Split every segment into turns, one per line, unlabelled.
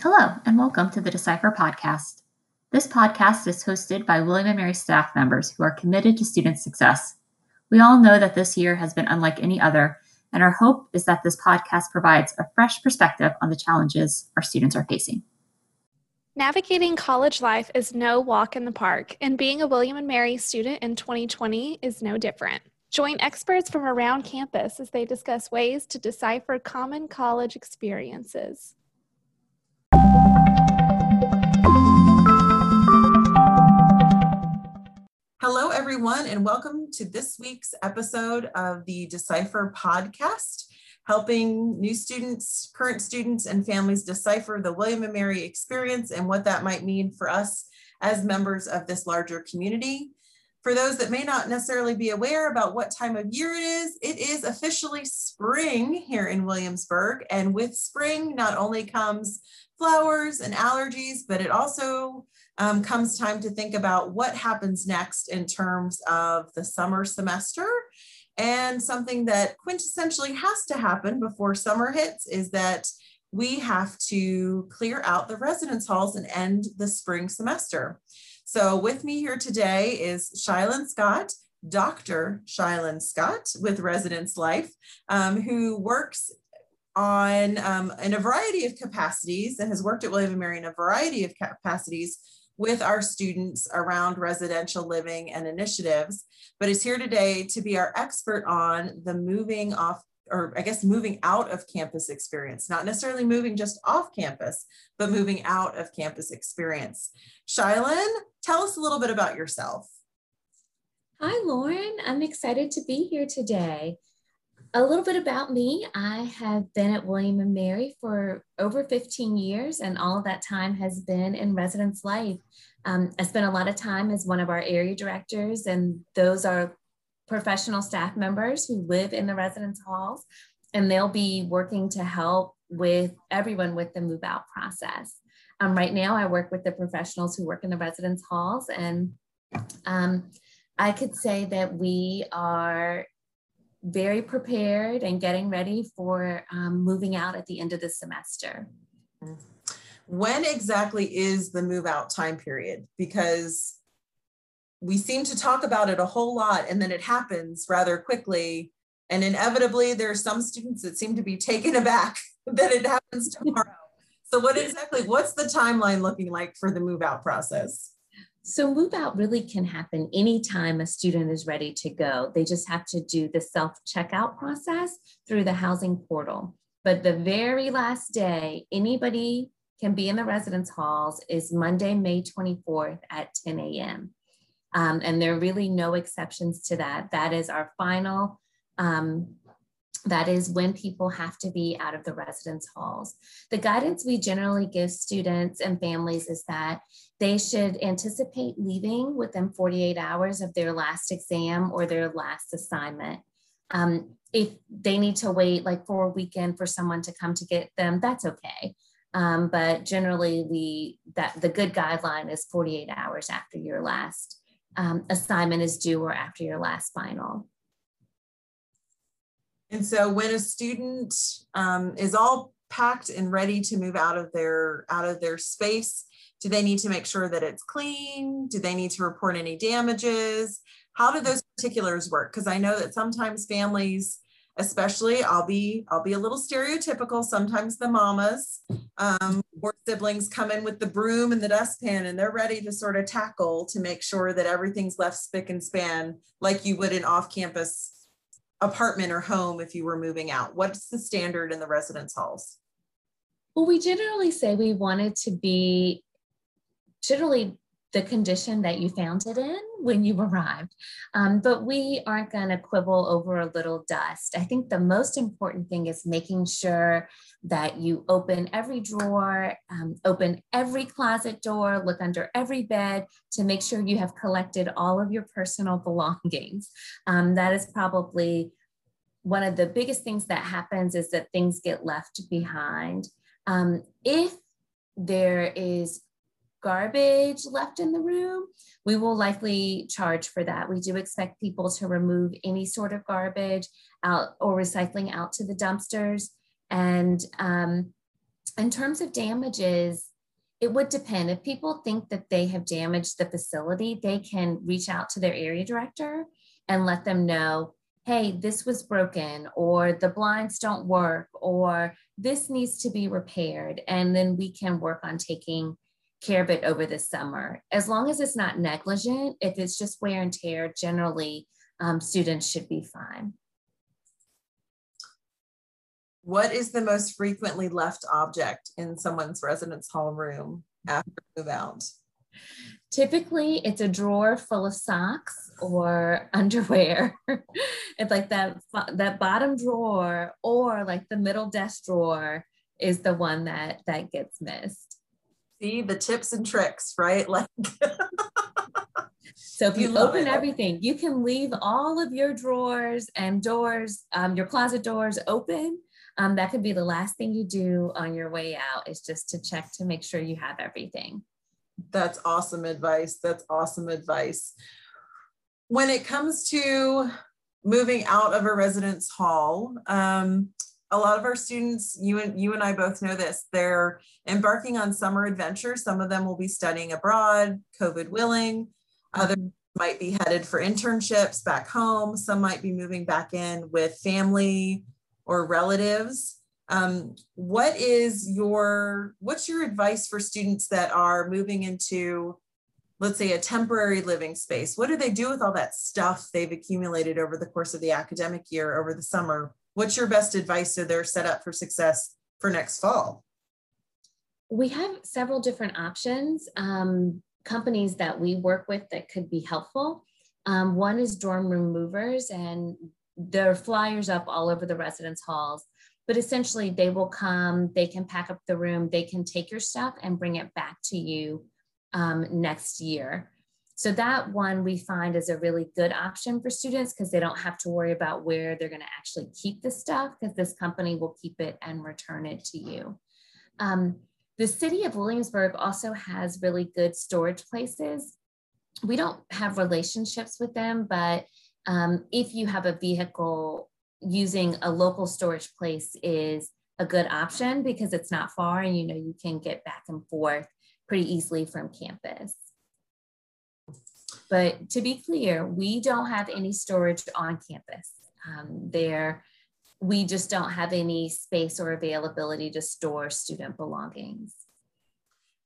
Hello, and welcome to the Decipher podcast. This podcast is hosted by William & Mary staff members who are committed to student success. We all know that this year has been unlike any other, and our hope is that this podcast provides a fresh perspective on the challenges our students are facing.
Navigating college life is no walk in the park, and being a William & Mary student in 2020 is no different. Join experts from around campus as they discuss ways to decipher common college experiences.
Hello, everyone, and welcome to this week's episode of the Decipher podcast, helping new students, current students, and families decipher the William & Mary experience and what that might mean for us as members of this larger community. For those that may not necessarily be aware about what time of year it is, it is officially spring here in Williamsburg. And with spring, not only comes flowers and allergies, but it also um, comes time to think about what happens next in terms of the summer semester. And something that quintessentially has to happen before summer hits is that we have to clear out the residence halls and end the spring semester. So with me here today is Shylin Scott, Dr. Shylin Scott with Residence Life, um, who works on um, in a variety of capacities and has worked at William & Mary in a variety of capacities with our students around residential living and initiatives, but is here today to be our expert on the moving off or I guess moving out of campus experience, not necessarily moving just off campus, but moving out of campus experience. Shylin, tell us a little bit about yourself.
Hi, Lauren. I'm excited to be here today. A little bit about me. I have been at William and Mary for over 15 years, and all of that time has been in residence life. Um, I spent a lot of time as one of our area directors, and those are professional staff members who live in the residence halls, and they'll be working to help with everyone with the move out process. Um, right now, I work with the professionals who work in the residence halls, and um, I could say that we are very prepared and getting ready for um, moving out at the end of the semester.
When exactly is the move out time period? Because we seem to talk about it a whole lot and then it happens rather quickly. And inevitably, there are some students that seem to be taken aback that it happens tomorrow. so, what exactly, what's the timeline looking like for the move out process?
So move out really can happen anytime a student is ready to go. They just have to do the self checkout process through the housing portal. But the very last day anybody can be in the residence halls is Monday, May 24th at 10 a.m. Um, and there are really no exceptions to that. That is our final um, that is when people have to be out of the residence halls. The guidance we generally give students and families is that they should anticipate leaving within 48 hours of their last exam or their last assignment. Um, if they need to wait like for a weekend for someone to come to get them, that's okay. Um, but generally, we that the good guideline is 48 hours after your last um, assignment is due or after your last final.
And so when a student um, is all packed and ready to move out of their out of their space, do they need to make sure that it's clean? Do they need to report any damages? How do those particulars work? Because I know that sometimes families, especially I'll be I'll be a little stereotypical. Sometimes the mamas um, or siblings come in with the broom and the dustpan and they're ready to sort of tackle to make sure that everything's left spick and span like you would in off-campus apartment or home if you were moving out? What's the standard in the residence halls?
Well, we generally say we wanted to be generally the condition that you found it in when you arrived. Um, but we aren't going to quibble over a little dust. I think the most important thing is making sure that you open every drawer, um, open every closet door, look under every bed to make sure you have collected all of your personal belongings. Um, that is probably one of the biggest things that happens is that things get left behind. Um, if there is garbage left in the room, we will likely charge for that. We do expect people to remove any sort of garbage out or recycling out to the dumpsters. And um, in terms of damages, it would depend. If people think that they have damaged the facility, they can reach out to their area director and let them know, hey, this was broken, or the blinds don't work, or this needs to be repaired. And then we can work on taking care of it over the summer. As long as it's not negligent, if it's just wear and tear, generally um, students should be fine.
What is the most frequently left object in someone's residence hall room after move out?
Typically, it's a drawer full of socks or underwear. it's like that that bottom drawer or like the middle desk drawer is the one that that gets missed.
See the tips and tricks, right? Like
So if you, you open it. everything, you can leave all of your drawers and doors, um, your closet doors open. Um, that could be the last thing you do on your way out is just to check to make sure you have everything.
That's awesome advice. That's awesome advice. When it comes to moving out of a residence hall, um, a lot of our students, you and you and I both know this, they're embarking on summer adventures. Some of them will be studying abroad, COVID willing. Others might be headed for internships back home. Some might be moving back in with family or relatives. Um, what is your what's your advice for students that are moving into let's say a temporary living space what do they do with all that stuff they've accumulated over the course of the academic year over the summer what's your best advice so they're set up for success for next fall
we have several different options um, companies that we work with that could be helpful. Um, one is dorm room movers, and there are flyers up all over the residence halls. But essentially, they will come, they can pack up the room, they can take your stuff and bring it back to you um, next year. So, that one we find is a really good option for students because they don't have to worry about where they're going to actually keep the stuff because this company will keep it and return it to you. Um, the city of Williamsburg also has really good storage places. We don't have relationships with them, but um, if you have a vehicle, using a local storage place is a good option because it's not far and you know you can get back and forth pretty easily from campus. But to be clear, we don't have any storage on campus. Um, there we just don't have any space or availability to store student belongings.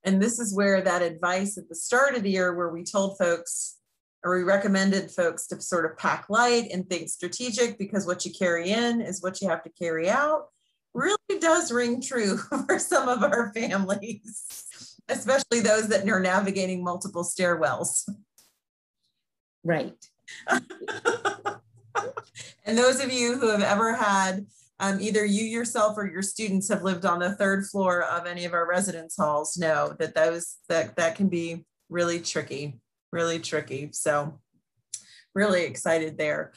And this is where that advice at the start of the year, where we told folks or we recommended folks to sort of pack light and think strategic because what you carry in is what you have to carry out, really does ring true for some of our families, especially those that are navigating multiple stairwells.
Right.
and those of you who have ever had um, either you yourself or your students have lived on the third floor of any of our residence halls know that those that that can be really tricky really tricky so really excited there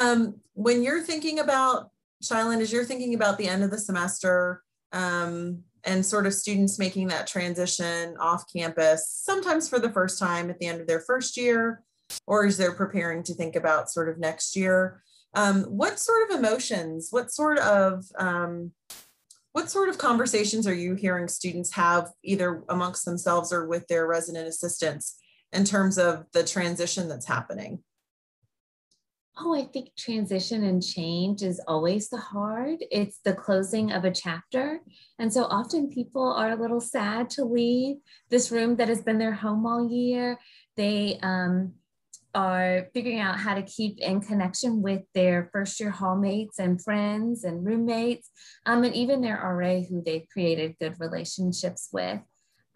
um, when you're thinking about Shyland, as you're thinking about the end of the semester um, and sort of students making that transition off campus, sometimes for the first time at the end of their first year, or as they're preparing to think about sort of next year, um, what sort of emotions, what sort of um, what sort of conversations are you hearing students have either amongst themselves or with their resident assistants in terms of the transition that's happening?
Oh, I think transition and change is always the hard. It's the closing of a chapter. And so often people are a little sad to leave this room that has been their home all year. They um, are figuring out how to keep in connection with their first year hallmates and friends and roommates, um, and even their RA who they've created good relationships with.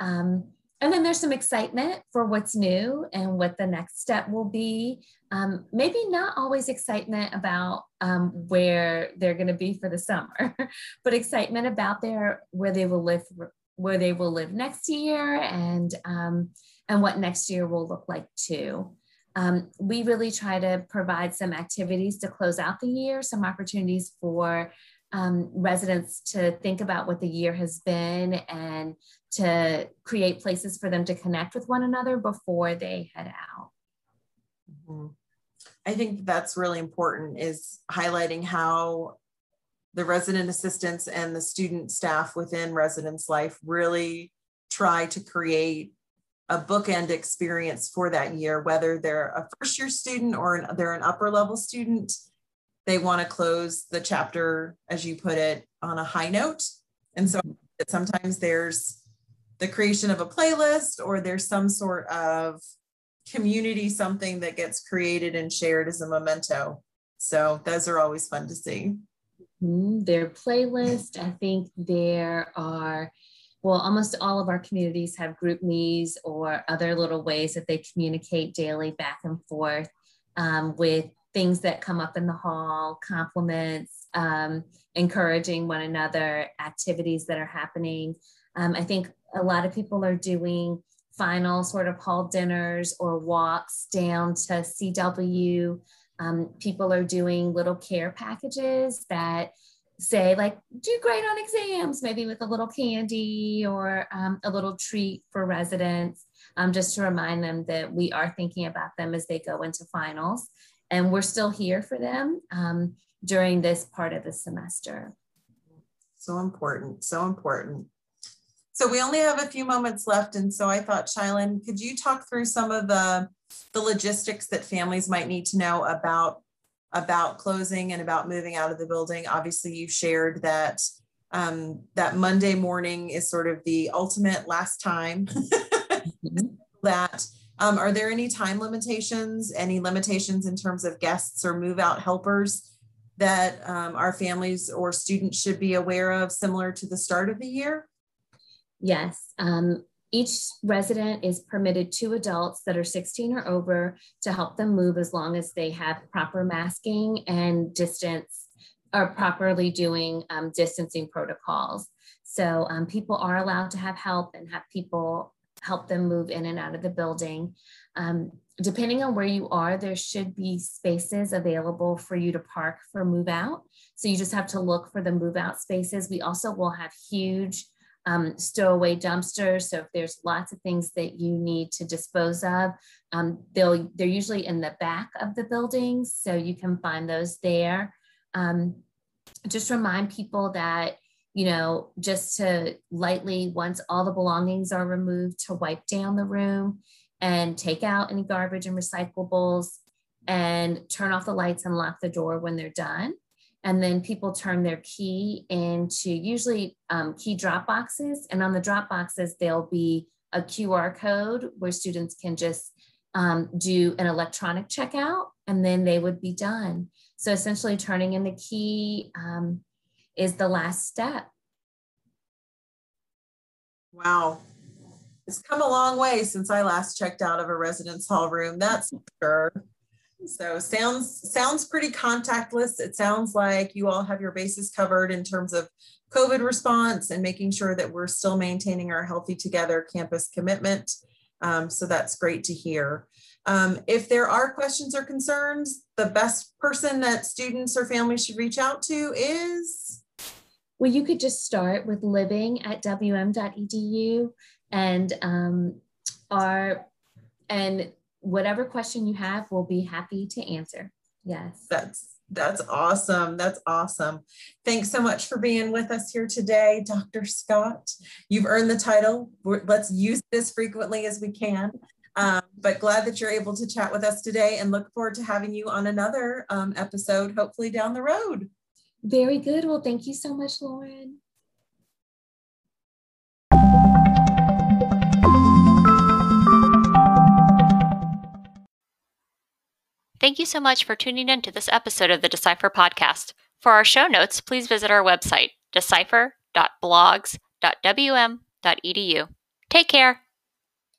Um, and then there's some excitement for what's new and what the next step will be. Um, maybe not always excitement about um, where they're going to be for the summer, but excitement about their where they will live where they will live next year and um, and what next year will look like too. Um, we really try to provide some activities to close out the year, some opportunities for um, residents to think about what the year has been and to create places for them to connect with one another before they head out.
Mm-hmm. I think that's really important is highlighting how the resident assistants and the student staff within residence life really try to create a bookend experience for that year, whether they're a first year student or an, they're an upper level student. They want to close the chapter, as you put it, on a high note. And so sometimes there's the creation of a playlist or there's some sort of community something that gets created and shared as a memento. So those are always fun to see.
Mm-hmm. Their playlist, I think there are, well, almost all of our communities have GroupMe's or other little ways that they communicate daily back and forth um, with things that come up in the hall, compliments, um, encouraging one another, activities that are happening. Um, I think a lot of people are doing final sort of hall dinners or walks down to CW. Um, people are doing little care packages that say like do great on exams maybe with a little candy or um, a little treat for residents um, just to remind them that we are thinking about them as they go into finals and we're still here for them um, during this part of the semester
so important so important so we only have a few moments left. And so I thought, Shylin, could you talk through some of the, the logistics that families might need to know about, about closing and about moving out of the building? Obviously, you shared that um, that Monday morning is sort of the ultimate last time mm-hmm. that um, are there any time limitations, any limitations in terms of guests or move out helpers that um, our families or students should be aware of similar to the start of the year?
Yes. Um, each resident is permitted two adults that are 16 or over to help them move as long as they have proper masking and distance or properly doing um, distancing protocols. So um, people are allowed to have help and have people help them move in and out of the building. Um, depending on where you are, there should be spaces available for you to park for move out. So you just have to look for the move out spaces. We also will have huge um, stowaway dumpsters. So if there's lots of things that you need to dispose of, um, they'll they're usually in the back of the buildings, so you can find those there. Um, just remind people that you know just to lightly once all the belongings are removed to wipe down the room and take out any garbage and recyclables and turn off the lights and lock the door when they're done and then people turn their key into usually um, key drop boxes. And on the drop boxes there'll be a qr code where students can just um, do an electronic checkout and then they would be done. So essentially turning in the key um, is the last step.
Wow. It's come a long way since i last checked out of a residence hall room that's sure so sounds sounds pretty contactless. It sounds like you all have your bases covered in terms of COVID response and making sure that we're still maintaining our Healthy Together campus commitment. Um, so that's great to hear. Um, if there are questions or concerns, the best person that students or families should reach out to is?
Well, you could just start with living at wm.edu and um, our and whatever question you have, we'll be happy to answer. Yes.
That's that's awesome. That's awesome. Thanks so much for being with us here today, Dr. Scott. You've earned the title. We're, let's use this frequently as we can. Um, but glad that you're able to chat with us today and look forward to having you on another um, episode, hopefully down the road.
Very good. Well, thank you so much, Lauren.
Thank you so much for tuning in to this episode of the Decipher podcast. For our show notes, please visit our website, decipher.blogs.wm.edu. Take care.